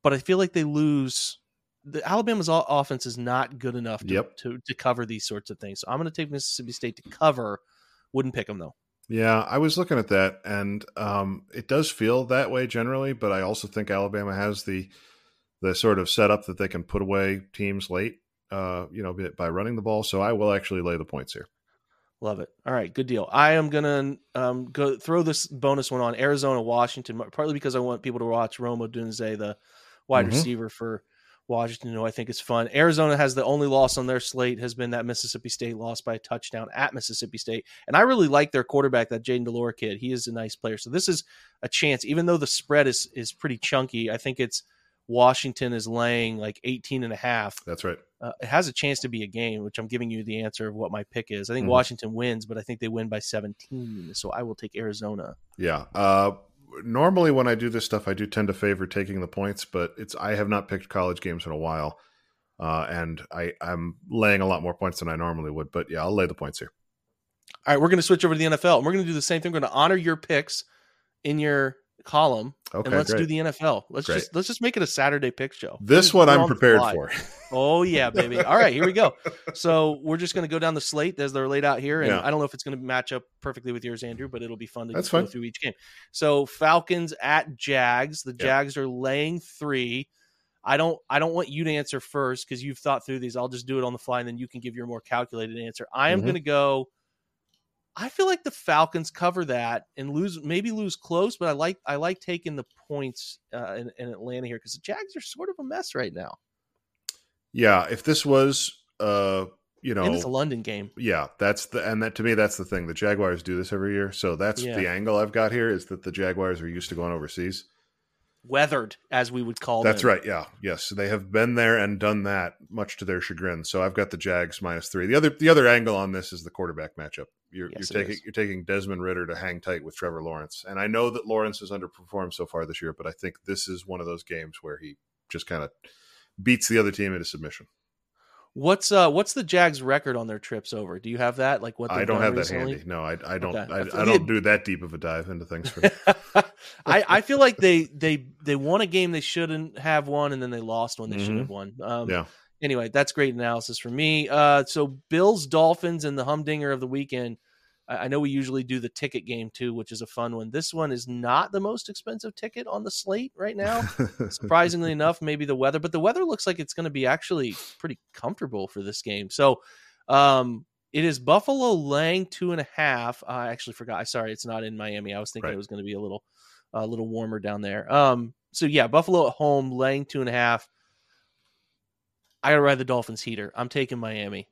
but I feel like they lose. The Alabama's offense is not good enough to, Yep. to, to cover these sorts of things. So I'm going to take Mississippi State to cover. Wouldn't pick them, though. Yeah, I was looking at that, and um, it does feel that way generally. But I also think Alabama has the the sort of setup that they can put away teams late, uh, you know, by running the ball. So I will actually lay the points here. Love it. All right, good deal. I am gonna um, go throw this bonus one on Arizona, Washington, partly because I want people to watch Rome Odunze, the wide Mhm. receiver for Washington, who I think is fun. Arizona has the only loss on their slate has been that Mississippi State loss by a touchdown at Mississippi State, and I really like their quarterback, that Jayden de Laura kid. He is a nice player, so this is a chance. Even though the spread is is pretty chunky, I think it's Washington is laying like 18 and a half That's right. Uh, it has a chance to be a game, which I'm giving you the answer of what my pick is. I think Mhm. Washington wins, but I think they win by 17. So I will take Arizona. Yeah. Uh, normally, when I do this stuff, I do tend to favor taking the points, but it's I have not picked college games in a while, uh, and I I'm laying a lot more points than I normally would. But yeah, I'll lay the points here. All right, we're going to switch over to the NFL, and we're going to do the same thing. We're going to honor your picks in your column, Okay, and let's great. do the NFL. Let's Great. just let's just make it a Saturday pick show. this one I'm prepared for. Oh yeah, baby. All right, here we go. So we're just going to go down the slate as they're laid out here, and Yeah. I don't know if it's going to match up perfectly with yours, Andrew, but it'll be fun to That's go fine. through each game. So Falcons at Jags. The. Jags are laying three. I don't. I don't want you to answer first because you've thought through these. I'll just do it on the fly, and then you can give your more calculated answer. I am Mhm. going to go I feel like the Falcons cover that and lose, maybe lose close, but I like I like taking the points uh, in, in Atlanta here because the Jags are sort of a mess right now. Yeah, if this was, uh, you know, and it's a London game. Yeah, that's the and that to me that's the thing. The Jaguars do this every year, so that's Yeah. the angle I've got here is that the Jaguars are used to going overseas. Weathered, as we would call That's them. right. Yeah. Yes, they have been there and done that, much to their chagrin. So I've got the Jags minus three. The other the other angle on this is the quarterback matchup. You're, Yes, you're taking you're taking Desmond Ridder to hang tight with Trevor Lawrence, and I know that Lawrence has underperformed so far this year, but I think this is one of those games where he just kind of beats the other team into submission. What's uh what's the Jags record on their trips over? Do you have that? Like what I don't have that handy. No, I, I don't. Okay. I, I I don't do that deep of a dive into things. For, I, I feel like they they they won a game they shouldn't have won, and then they lost one they should Mhm. have won. Um, yeah. Anyway, that's great analysis for me. Uh, so Bills Dolphins and the humdinger of the weekend. I, I know we usually do the ticket game too, which is a fun one. This one is not the most expensive ticket on the slate right now. Surprisingly enough, maybe the weather, but the weather looks like it's going to be actually pretty comfortable for this game. So, um, it is Buffalo laying two and a half. I actually forgot. I sorry, it's not in Miami. I was thinking Right. it was going to be a little, a little warmer down there. Um, so yeah, Buffalo at home laying two and a half. I gotta ride the Dolphins heater. I'm taking Miami.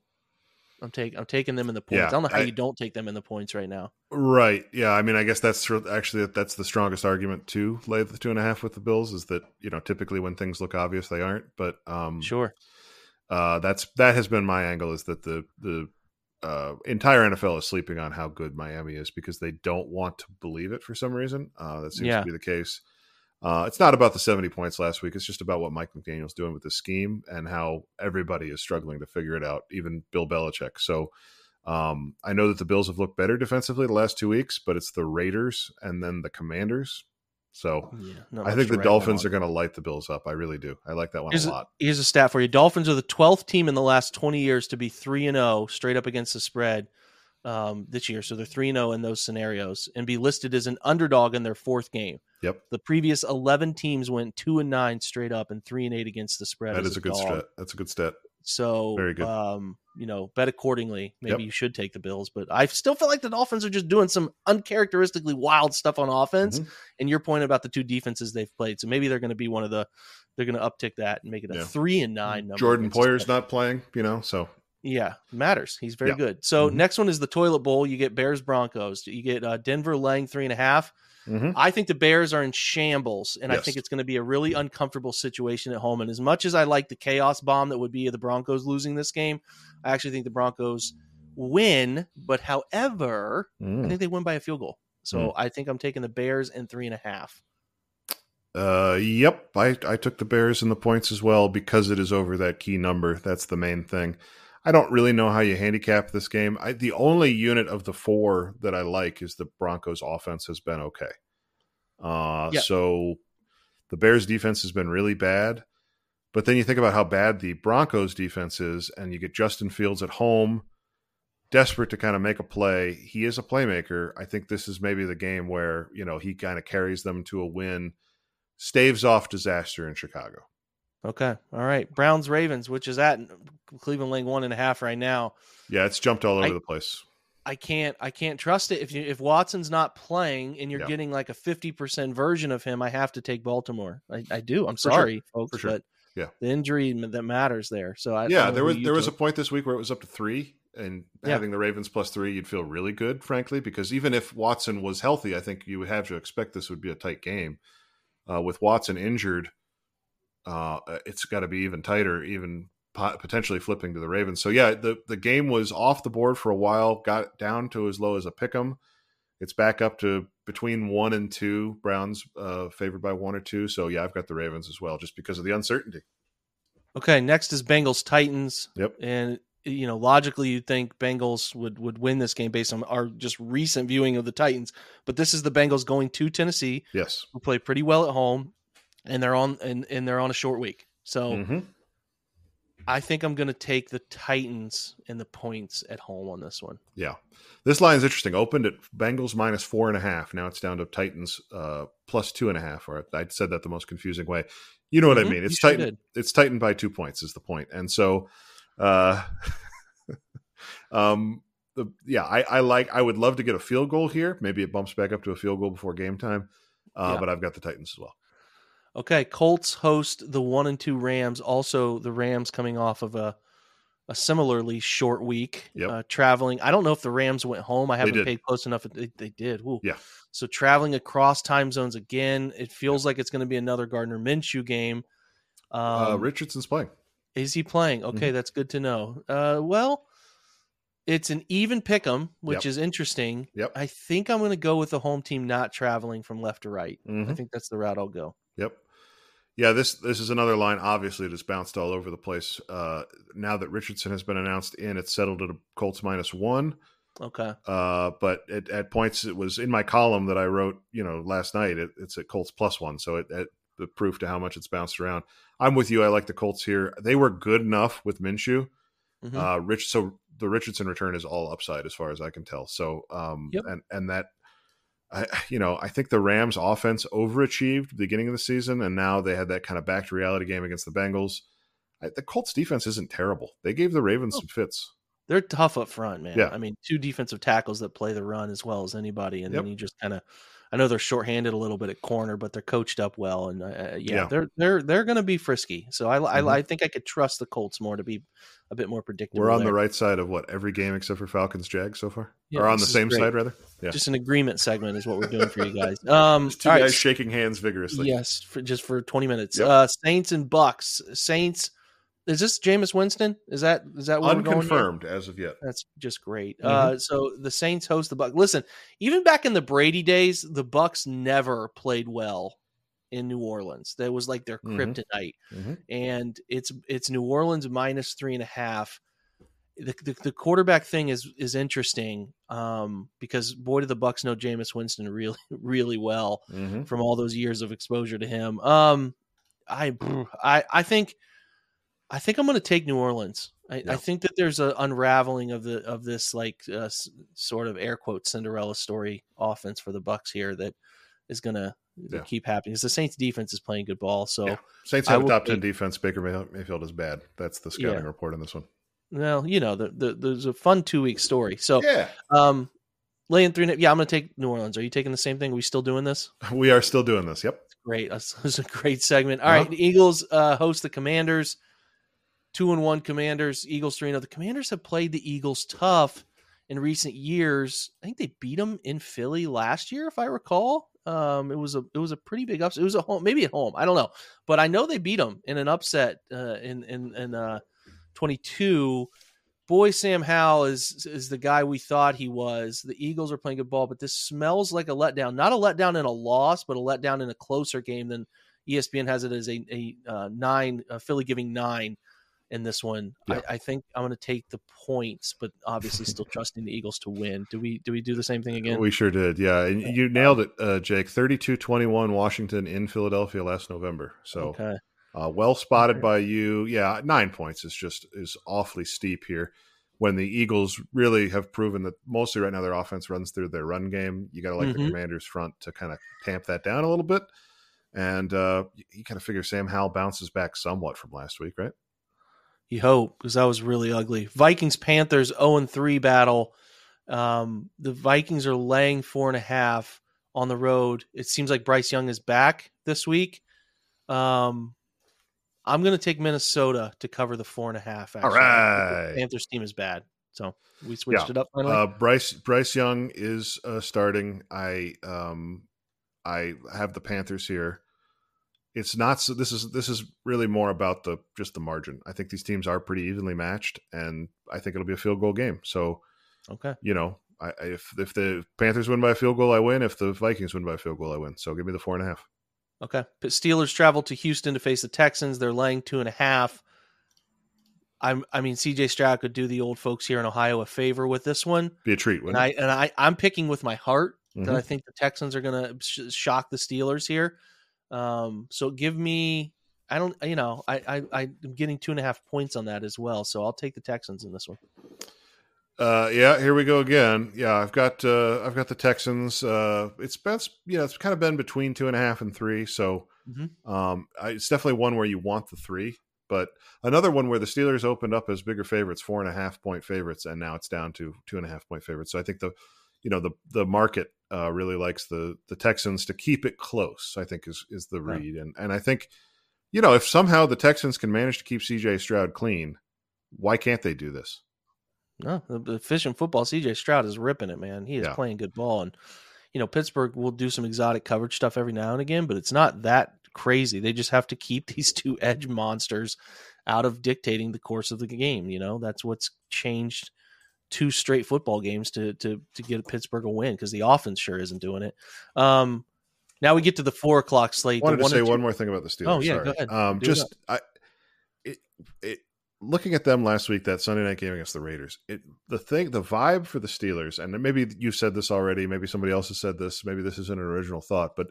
I'm taking I'm taking them in the points. Yeah, I don't know how I- you don't take them in the points right now. Right. Yeah. I mean, I guess that's actually that's the strongest argument to lay the two and a half with the Bills is that you know typically when things look obvious they aren't, but um, Sure. uh, that's that has been my angle is that the the uh, entire NFL is sleeping on how good Miami is because they don't want to believe it for some reason. Uh, that seems Yeah. to be the case. Uh, it's not about the 70 points last week. It's just about what Mike McDaniel's doing with the scheme and how everybody is struggling to figure it out, even Bill Belichick. So um, I know that the Bills have looked better defensively the last two weeks, but it's the Raiders and then the Commanders. So Yeah. not I think the write Dolphins are going to light the Bills up. I really do. I like that one Here's a a, lot. here's a stat for you. Dolphins are the 12th team in the last 20 years to be 3 and 0 straight up against the spread um, this year. So they're 3 and 0 in those scenarios and be listed as an underdog in their fourth game. Yep. The previous 11 teams went 2 and 9 straight up and 3 and 8 against the spread. That is a good dog. stat. That's a good stat. So Very good. um, you know, bet accordingly. Maybe Yep. you should take the Bills, but I still feel like the Dolphins are just doing some uncharacteristically wild stuff on offense. Mhm. And your point about the two defenses they've played, so maybe they're going to be one of the they're going to uptick that and make it a Yeah. three and nine number. Jordan Poyer's not playing, you know, so Yeah, matters. He's very Yeah. good. So Mhm. next one is the toilet bowl. You get Bears Broncos. You get uh, Denver laying three and a half. mhm. I think the Bears are in shambles, and I think it's going to be a really uncomfortable situation at home. And as much as I like the chaos bomb that would be of the Broncos losing this game, I actually think the Broncos win. But however, I Mm. think they win by a field goal. So Mm. I think I'm taking the Bears in three and a half. Uh, yep. I, I took the Bears in the points as well because it is over that key number. That's the main thing. I don't really know how you handicap this game. I, the only unit of the four that I like is the Broncos offense has been okay. Uh, Yeah. so the Bears defense has been really bad. But then you think about how bad the Broncos defense is, and you get Justin Fields at home, desperate to kind of make a play. He is a playmaker. I think this is maybe the game where, you know, he kind of carries them to a win, staves off disaster in Chicago. Okay. All right. Browns Ravens, which is at Cleveland laying one and a half right now. Yeah, it's jumped all over I- the place. I can't I can't trust it. If you if Watson's not playing and you're Yeah. getting like a fifty percent version of him, I have to take Baltimore. I, I do. I'm For sure. sorry, folks, For sure. but Yeah. the injury that matters there. So I I yeah, don't there was there was a point this week where it was up to three, and Yeah. having the Ravens plus three, you'd feel really good, frankly, because even if Watson was healthy, I think you would have to expect this would be a tight game. Uh, with Watson injured, uh, it's got to be even tighter, even po- potentially flipping to the Ravens. So yeah, the the game was off the board for a while, got down to as low as a pick 'em. It's back up to between one and two. Browns uh, favored by one or two. So yeah, I've got the Ravens as well, just because of the uncertainty. Okay, next is Bengals Titans. Yep. And you know, logically you'd think Bengals would would win this game based on our just recent viewing of the Titans. But this is the Bengals going to Tennessee, Yes. who play pretty well at home, and they're on and, and they're on a short week. So Mhm. I think I'm gonna take the Titans and the points at home on this one. Yeah. This line is interesting. Opened at Bengals minus four and a half. Now it's down to Titans uh, plus two and a half. Or I said that the most confusing way. You know what I Mhm, mean? you It's sure tightened. It's tightened by two points is the point. And so, uh, um, the yeah, I, I like. I would love to get a field goal here. Maybe it bumps back up to a field goal before game time. Uh, Yeah. But I've got the Titans as well. Okay, Colts host the one and two Rams. Also, the Rams coming off of a a similarly short week, Yep. uh, traveling. I don't know if the Rams went home. I haven't paid close enough. They, they did. Ooh. Yeah. So traveling across time zones again. It feels like it's going to be another Gardner Minshew game. Um, uh, Richardson's playing. is he playing? Okay, Mm-hmm. that's good to know. Uh, well, it's an even pick 'em, which Yep. is interesting. Yep. I think I'm going to go with the home team not traveling from left to right. I Mhm. think that's the route I'll go. Yep. Yeah, this this is another line. Obviously, that's bounced all over the place. Uh, now that Richardson has been announced in, it's settled at a Colts minus one. Okay. Uh, but at, at points, it was in my column that I wrote. You know, last night it, it's at Colts plus one. So it, it the proof to how much it's bounced around. I'm with you. I like the Colts here. They were good enough with Minshew. Mhm. Uh, Rich. So the Richardson return is all upside as far as I can tell. So um, Yep. and and that. I, you know, I think the Rams offense overachieved at the beginning of the season, and now they had that kind of back to reality game against the Bengals. I, the Colts defense isn't terrible. They gave the Ravens Oh. some fits. They're tough up front, man. Yeah. I mean, two defensive tackles that play the run as well as anybody, and Yep. then you just kind of. I know they're shorthanded a little bit at corner, but they're coached up well, and uh, yeah, Yeah. they're they're they're going to be frisky. So I, Mhm. I I think I could trust the Colts more to be a bit more predictable. We're on there. the right side of what every game except for Falcons Jags so far, Yeah, or on the same great. side rather. Yeah, Just an agreement segment is what we're doing for you guys. Um, Just two guys right, shaking hands vigorously. Yes, for just for twenty minutes. Yep. Uh, Saints and Bucks. Saints. Is this Jameis Winston? Is that is that what unconfirmed as of yet. That's just great. Mhm. Uh, so the Saints host the Bucks. Listen, even back in the Brady days, the Bucks never played well in New Orleans. That was like their Mhm. kryptonite, Mhm. and it's it's New Orleans minus three and a half. The, the, the quarterback thing is is interesting um, because boy, do the Bucks know Jameis Winston really really well Mhm. from all those years of exposure to him. Um, I I I think I think I'm going to take New Orleans. I, Yeah. I think that there's an unraveling of the of this like uh, s- sort of air quote Cinderella story offense for the Bucks here that is going to Yeah. keep happening. Because the Saints defense is playing good ball. So Yeah. Saints have a will top ten defense. Baker May- Mayfield is bad. That's the scouting Yeah. report on this one. well, you know, the, the, there's a fun two week story. So Yeah, um, laying three. Yeah, I'm going to take New Orleans. Are you taking the same thing? Are we still doing this? we are still doing this. Yep. Great. That's, that's a great segment. All Uh-huh. right, the Eagles uh, host the Commanders. Two and one Commanders. Eagles three and zero. The Commanders have played the Eagles tough in recent years. I think they beat them in Philly last year, if I recall. Um, it was a it was a pretty big upset. It was a home, maybe at home. I don't know, but I know they beat them in an upset uh, in in in uh, twenty two. Boy, Sam Howell is is the guy we thought he was. The Eagles are playing good ball, but this smells like a letdown. Not a letdown in a loss, but a letdown in a closer game than ESPN has it as a, a uh, nine. Philly giving nine in this one. Yeah. I, I think I'm going to take the points, but obviously still trusting the Eagles to win. Do we do we do the same thing again? We sure did. Yeah, and you nailed it, uh, Jake. 32-21 Washington in Philadelphia last November. So okay. Uh, well spotted Okay. by you. Yeah, nine points is just is awfully steep here. When the Eagles really have proven that mostly right now their offense runs through their run game, you got to like Mhm. the Commanders' front to kind of tamp that down a little bit. And uh, you, you kind of figure Sam Howell bounces back somewhat from last week, right? You hope because that was really ugly. Vikings Panthers 0 and 3 battle. Um, the Vikings are laying four and a half on the road. It seems like Bryce Young is back this week. Um, I'm going to take Minnesota to cover the four and a half. Actually. right. The Panthers team is bad, so we switched Yeah. it up finally. Uh, Bryce Bryce Young is uh, starting. I um, I have the Panthers here. It's not so. This is this is really more about the just the margin. I think these teams are pretty evenly matched, and I think it'll be a field goal game. So okay, you know, I, if if the Panthers win by a field goal, I win. If the Vikings win by a field goal, I win. So give me the four and a half. okay. But Steelers travel to Houston to face the Texans. They're laying two and a half. I'm, I mean, CJ Stroud could do the old folks here in Ohio a favor with this one. Be a treat. and I and I I'm picking with my heart that Mhm. I think the Texans are going to sh- shock the Steelers here. Um, so give me I don't you know I I I'm getting two and a half points on that as well. So I'll take the Texans in this one. Uh, yeah, here we go again. Yeah, I've got uh, I've got the Texans. Uh, it's been yeah, it's kind of been between two and a half and three. So Mhm. um, I, it's definitely one where you want the three, But another one where the Steelers opened up as bigger favorites, four and a half point favorites, and now it's down to two and a half point favorites. So I think the you know the the market uh, really likes the the Texans to keep it close. I think is is the read, and and I think you know if somehow the Texans can manage to keep C.J. Stroud clean, why can't they do this? No, the efficient football. C.J. Stroud is ripping it, man. He is Yeah. playing good ball, and you know Pittsburgh will do some exotic coverage stuff every now and again, but it's not that crazy. They just have to keep these two edge monsters out of dictating the course of the game. You know that's what's changed two straight football games to to to get Pittsburgh a win because the offense sure isn't doing it. Um, now we get to the four o'clock slate. I wanted to say one more thing about the Steelers. Oh, yeah, sorry. go ahead. Um, just I, it, it, looking at them last week, that Sunday night game against the Raiders. It the thing, the vibe for the Steelers, and maybe you've said this already. Maybe somebody else has said this. Maybe this isn't an original thought, but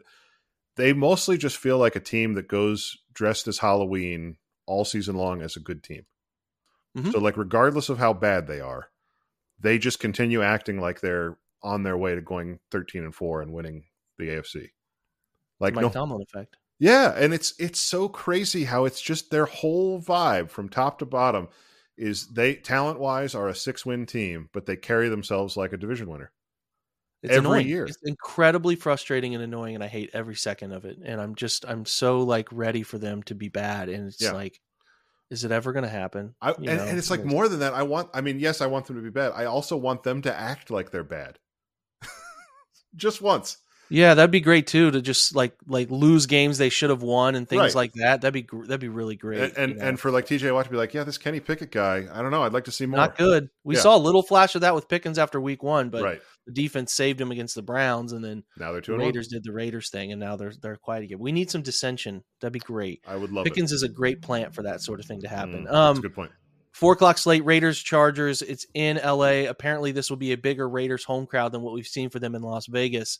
they mostly just feel like a team that goes dressed as Halloween all season long as a good team. Mhm. So, like, regardless of how bad they are, they just continue acting like they're on their way to going thirteen and four and winning the AFC. Like, Mike no, Tomlin effect. yeah, and it's it's so crazy how it's just their whole vibe from top to bottom is they talent wise are a six win team, but they carry themselves like a division winner. It's every annoying. year. It's incredibly frustrating and annoying, and I hate every second of it. And I'm just, I'm so like ready for them to be bad. And it's Yeah. like, is it ever going to happen? I, and, and it's like more than that. I want. I mean, yes, I want them to be bad. I also want them to act like they're bad, just once. Yeah, that'd be great too to just like like lose games they should have won and things Right. like that. That'd be gr- that'd be really great. and and, you know? and for like TJ Watt to be like, yeah, this Kenny Pickett guy. I don't know. I'd like to see more. not good. We Yeah. saw a little flash of that with Pickens after week one, but right the defense saved him against the Browns, and then now they're the two one. Raiders did the Raiders thing, and now they're they're quiet again. We need some dissension. That'd be great. I would love it. Pickens it. is a great plant for that sort of thing to happen. Mm, that's um, a good point. Four o'clock slate, Raiders, Chargers. It's in LA. Apparently, this will be a bigger Raiders home crowd than what we've seen for them in Las Vegas.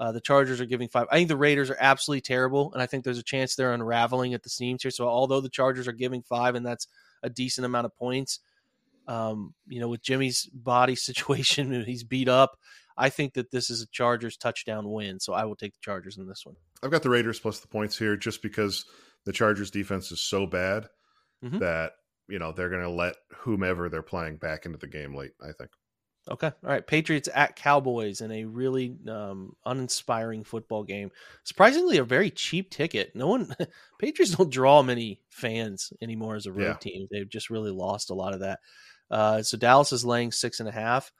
Uh, the Chargers are giving five. I think the Raiders are absolutely terrible, and I think there's a chance they're unraveling at the seams here. So, although the Chargers are giving five, and that's a decent amount of points, um, you know, with Jimmy's body situation, he's beat up. I think that this is a Chargers touchdown win. So, I will take the Chargers in this one. I've got the Raiders plus the points here just because the Chargers defense is so bad Mhm. that you know they're going to let whomever they're playing back into the game late. I think. Okay. All right. Patriots at Cowboys in a really um, uninspiring football game. Surprisingly, a very cheap ticket. No one, Patriots don't draw many fans anymore as a road Yeah. team. They've just really lost a lot of that. Uh, so Dallas is laying six and a half.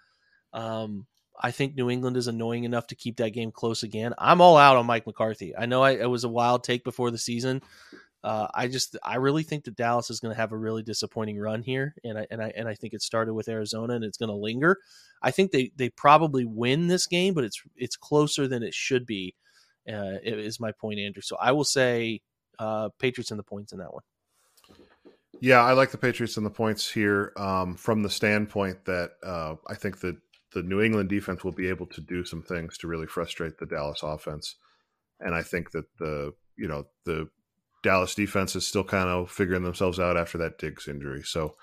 Um, I think New England is annoying enough to keep that game close again. I'm all out on Mike McCarthy. I know I, it was a wild take before the season. Uh, I just I really think that Dallas is going to have a really disappointing run here, and I and I and I think it started with Arizona and it's going to linger. I think they they probably win this game, but it's it's closer than it should be. Uh, is my point, Andrew. So I will say uh, Patriots and the points in that one. Yeah, I like the Patriots and the points here um, from the standpoint that uh, I think that the New England defense will be able to do some things to really frustrate the Dallas offense, and I think that the you know the Dallas defense is still kind of figuring themselves out after that Diggs injury, so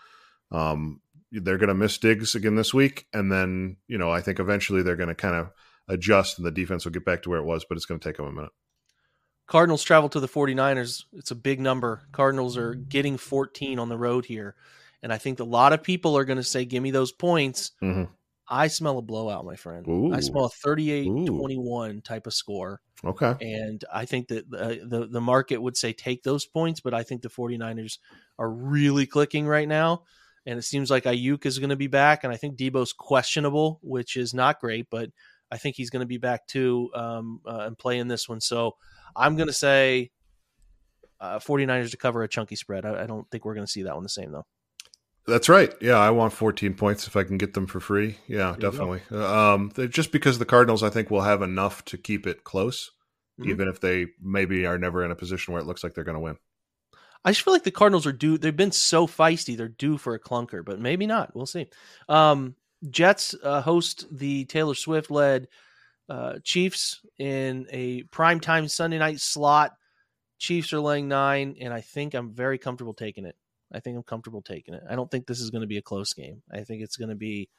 um, they're going to miss Diggs again this week, and then you know I think eventually they're going to kind of adjust and the defense will get back to where it was, but it's going to take them a minute. Cardinals travel to the 49ers. It's a big number. Cardinals are getting 14 on the road here. And I think a lot of people are going to say, give me those points. Mhm. I smell a blowout, my friend. Ooh. I smell a 38 21 type of score. Okay, And I think that the, the, the market would say take those points, but I think the 49ers are really clicking right now. And it seems like Aiyuk is going to be back. And I think Deebo's questionable, which is not great, but I think he's going to be back too um, uh, and play in this one. So I'm going to say uh, 49ers to cover a chunky spread. I, I don't think we're going to see that one the same, though. That's right. Yeah, I want 14 points if I can get them for free. Yeah, There definitely. Um, just because the Cardinals, I think, will have enough to keep it close, Mhm. even if they maybe are never in a position where it looks like they're going to win. I just feel like the Cardinals are due. They've been so feisty. They're due for a clunker, but maybe not. We'll see. Um, Jets uh, host the Taylor Swift led uh, Chiefs in a primetime Sunday night slot. Chiefs are laying nine, and I think I'm very comfortable taking it. I think I'm comfortable taking it. I don't think this is going to be a close game. I think it's going to be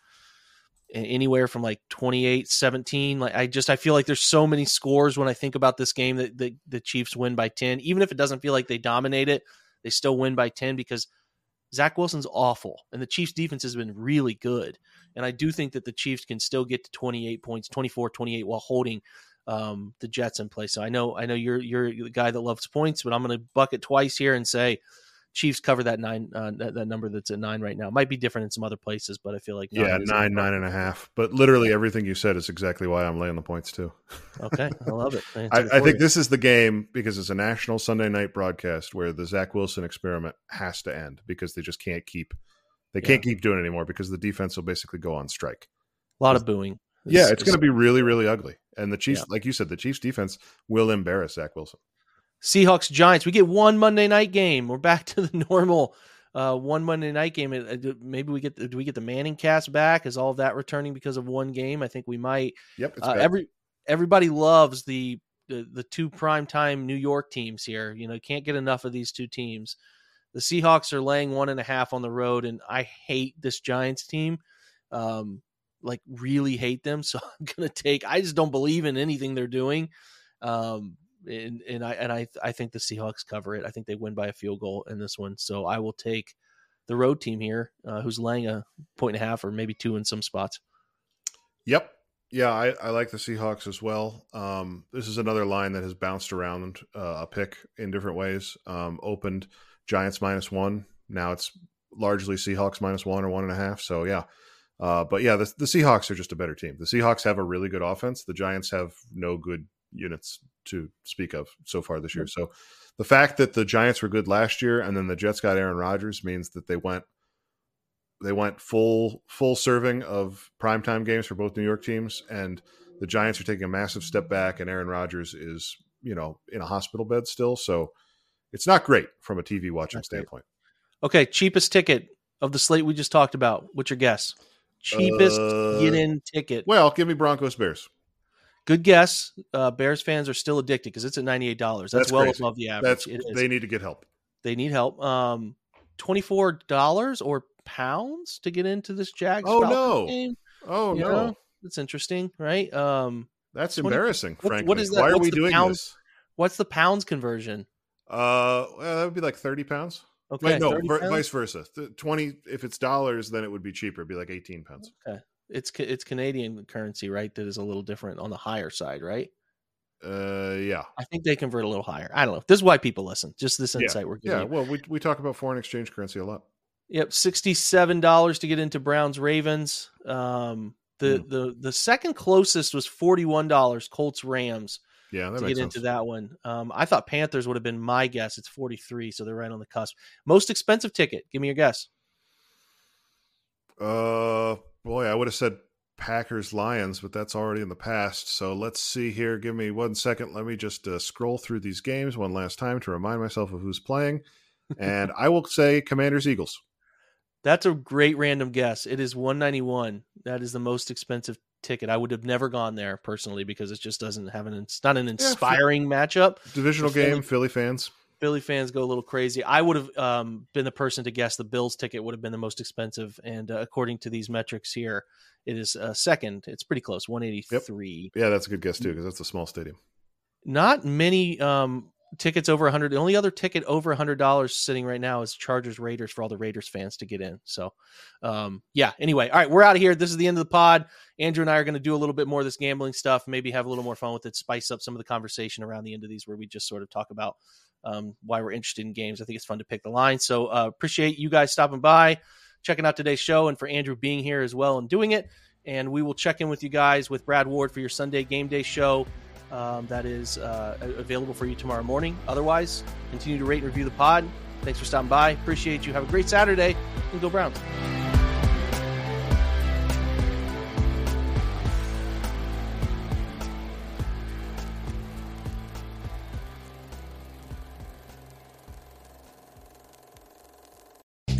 anywhere from like 28 17 like i just i feel like there's so many scores when i think about this game that the, the chiefs win by 10 even if it doesn't feel like they dominate it they still win by 10 because Zach Wilson's awful and the Chiefs defense has been really good. And I do think that the Chiefs can still get to 28 points, 24, 28 while holding um, the Jets in place So I know I know you're you're the guy that loves points, but I'm going to bucket twice here and say Chiefs cover that nine uh, that, that, number that's at nine right now. Might be different in some other places, but I feel like nine yeah, nine nine and a half. But literally everything you said is exactly why I'm laying the points too. okay, I love it. I, I think this is the game because it's a national Sunday night broadcast where the Zach Wilson experiment has to end because they just can't keep they can't yeah. keep doing it anymore because the defense will basically go on strike. A lot of booing. It's, yeah, it's, going to be really really ugly. And the Chiefs, yeah. like you said, the Chiefs defense will embarrass Zach Wilson. Seahawks Giants. We get one Monday night game. We're back to the normal uh, one Monday night game. Maybe we get the, do we get the Manning cast back? Is all that returning because of one game? I think we might. Yep. Uh, every everybody loves the, the the two prime time New York teams here. You know, can't get enough of these two teams. The Seahawks are laying one and a half on the road, and I hate this Giants team. Um, like really hate them. So I'm gonna take. I just don't believe in anything they're doing. Um, and, and I and I I think the Seahawks cover it. I think they win by a field goal in this one. So I will take the road team here, uh, who's laying a point and a half or maybe two in some spots. Yep. Yeah, I, I like the Seahawks as well. Um, this is another line that has bounced around uh, a pick in different ways. Um, opened Giants minus one. Now it's largely Seahawks minus one or one and a half. So yeah. Uh, but yeah, the, the Seahawks are just a better team. The Seahawks have a really good offense. The Giants have no good units to speak of so far this year. So the fact that the Giants were good last year and then the Jets got Aaron Rodgers means that they went they went full full serving of primetime games for both New York teams and the Giants are taking a massive step back and Aaron Rodgers is, you know, in a hospital bed still. So it's not great from a TV watching standpoint. Okay, cheapest ticket of the slate we just talked about. What's your guess? Cheapest uh, get in ticket. Well, give me Broncos Bears. Good guess. Uh, Bears fans are still addicted because it's at ninety eight dollars. That's, That's, well crazy. above the average. They need to get help. They need help. Um, twenty four dollars or pounds to get into this Jags. Oh no! Game. Oh you no! Know? That's interesting, right? Um, That's 20, embarrassing. What, frankly, what is that? Why What's are we doing pounds, this? What's the pounds conversion? Uh, well, that would be like thirty pounds. Okay, no, vice versa. Twenty. If it's dollars, then it would be cheaper. It'd be like eighteen pounds. Okay, it's it's Canadian currency, right? That is a little different on the higher side, right? Uh, yeah. I think they convert a little higher. I don't know. This is why people listen. Just this insight yeah. we're giving. Yeah. Well, we we talk about foreign exchange currency a lot. Yep, sixty-seven dollars to get into Browns Ravens. Um, the mm. the the second closest was forty-one dollars. Colts Rams. Yeah, to get sense. into that one. Um, I thought Panthers would have been my guess. It's forty-three, so they're right on the cusp. Most expensive ticket. Give me your guess. Uh, boy, I would have said Packers Lions, but that's already in the past. So let's see here. Give me one second. Let me just uh, scroll through these games one last time to remind myself of who's playing. And I will say Commanders Eagles. That's a great random guess. It is 191. That is the most expensive ticket. I would have never gone there personally because it just doesn't have an it's not an inspiring yeah, matchup. Divisional game, Philly, Philly fans. Philly fans go a little crazy. I would have um, been the person to guess the Bills ticket would have been the most expensive, and uh, according to these metrics here, it is uh, second. It's pretty close, one eighty three. Yep. Yeah, that's a good guess too because that's a small stadium. Not many um, tickets over 100 the only other ticket over $100 sitting right now is chargers raiders for all the raiders fans to get in. So um, yeah anyway all right we're out of here. This is the end of the pod. Andrew and i are going to do a little bit more of this gambling stuff maybe have a little more fun with it spice up some of the conversation around the end of these where we just sort of talk about um, why we're interested in games. I think it's fun to pick the line. So uh, appreciate you guys stopping by checking out today's show and for andrew being here as well and doing it. And we will check in with you guys with brad ward for your sunday game day show um, that is uh, available for you tomorrow morning. Otherwise, continue to rate and review the pod. Thanks for stopping by. Appreciate you. Have a great Saturday and go Browns.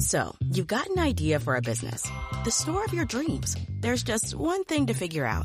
So, you've got an idea for a business, the store of your dreams. There's just one thing to figure out